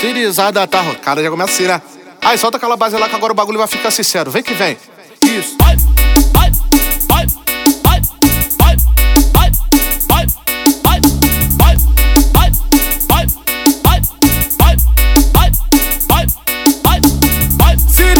Cirizada tá. Cara, já começa assim, né? Aí, solta aquela base lá que agora o bagulho vai ficar sincero. Vem que vem. Isso.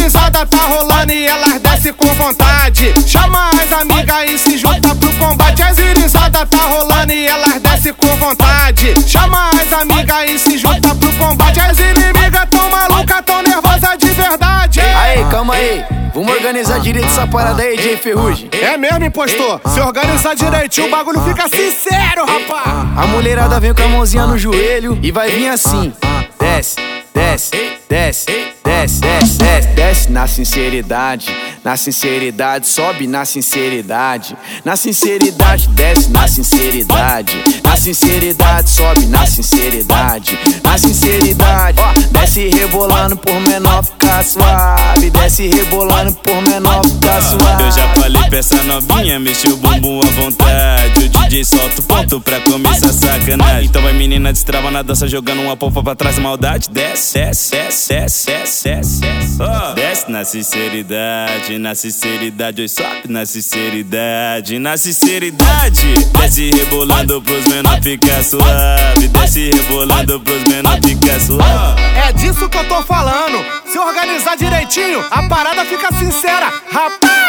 Cirizada tá rolando e elas desce com vontade. Chama as amigas e se junta pro combate. A zirizada tá rolando e elas desce com vontade. Chama as amigas e se junta pro combate. As inimigas tão malucas, tão nervosa de verdade. Aí, calma aí. Vamos organizar direito essa parada aí, Jay Ferrugem. É mesmo, impostor? Se organizar direitinho, o bagulho fica sincero, rapaz. A mulherada vem com a mãozinha no joelho e vai vir assim. Desce, desce, desce, desce, desce, desce, desce na sinceridade, na sinceridade, sobe na sinceridade, na sinceridade, desce na sinceridade, na sinceridade, sobe na sinceridade, na sinceridade, ó, desce rebolando por menor ficar suave, desce rebolando por menor ficar suave. Eu já falei pra essa novinha, mexer o bumbum à vontade. DJ solta o ponto pra começar a sacanagem. Então vai menina destrava na dança, jogando uma polpa pra trás, maldade. Desce, desce, desce, desce, desce, desce, desce. Oh. Desce na sinceridade, na sinceridade. Oi, sobe na sinceridade, na sinceridade. Desce rebolando pros menor ficar suave. Desce rebolando pros menor ficar suave. É disso que eu tô falando. Se organizar direitinho, a parada fica sincera. Rapaz!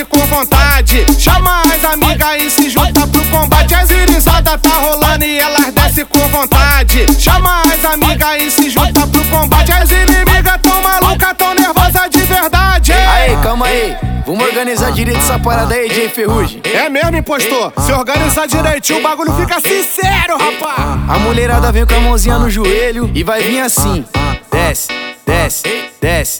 Desce com vontade. Chama as amigas e se junta pro combate. A zirizada tá rolando e elas desce com vontade. Chama as amigas e se junta pro combate. As inimigas tão malucas, tão nervosa de verdade. Aí, calma aí. Vamos organizar direito essa parada aí, Jay Ferrugem. É mesmo, impostor? Se organizar direitinho, o bagulho fica sincero, rapaz. A mulherada vem com a mãozinha no joelho e vai vir assim. Desce, desce, desce,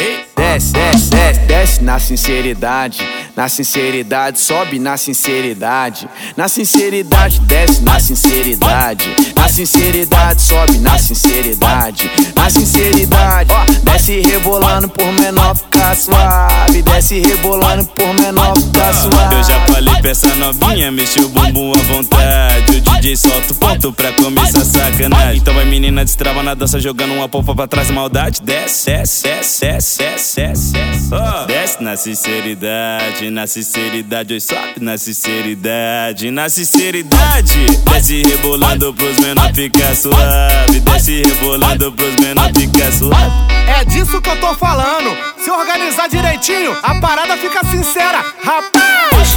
desce, desce, desce, desce na sinceridade, na sinceridade, sobe na sinceridade, na sinceridade, desce na sinceridade, na sinceridade, sobe na sinceridade, na sinceridade, ó, desce rebolando por menor ficar suave, desce rebolando por menor ficar suave. Eu já falei pra essa novinha, mexer o bumbum à vontade. DJ solta o ponto pra começar sacanagem. Então vai menina destrava na dança, jogando uma polpa pra trás, maldade. Desce, desce, desce, desce, desce, desce, desce. Oh. Desce na sinceridade, na sinceridade. Oi, sobe na sinceridade, na sinceridade. Desce rebolando pros menor ficar suave. Desce rebolando pros menor ficar suave. É disso que eu tô falando. Se organizar direitinho, a parada fica sincera. Rapaz!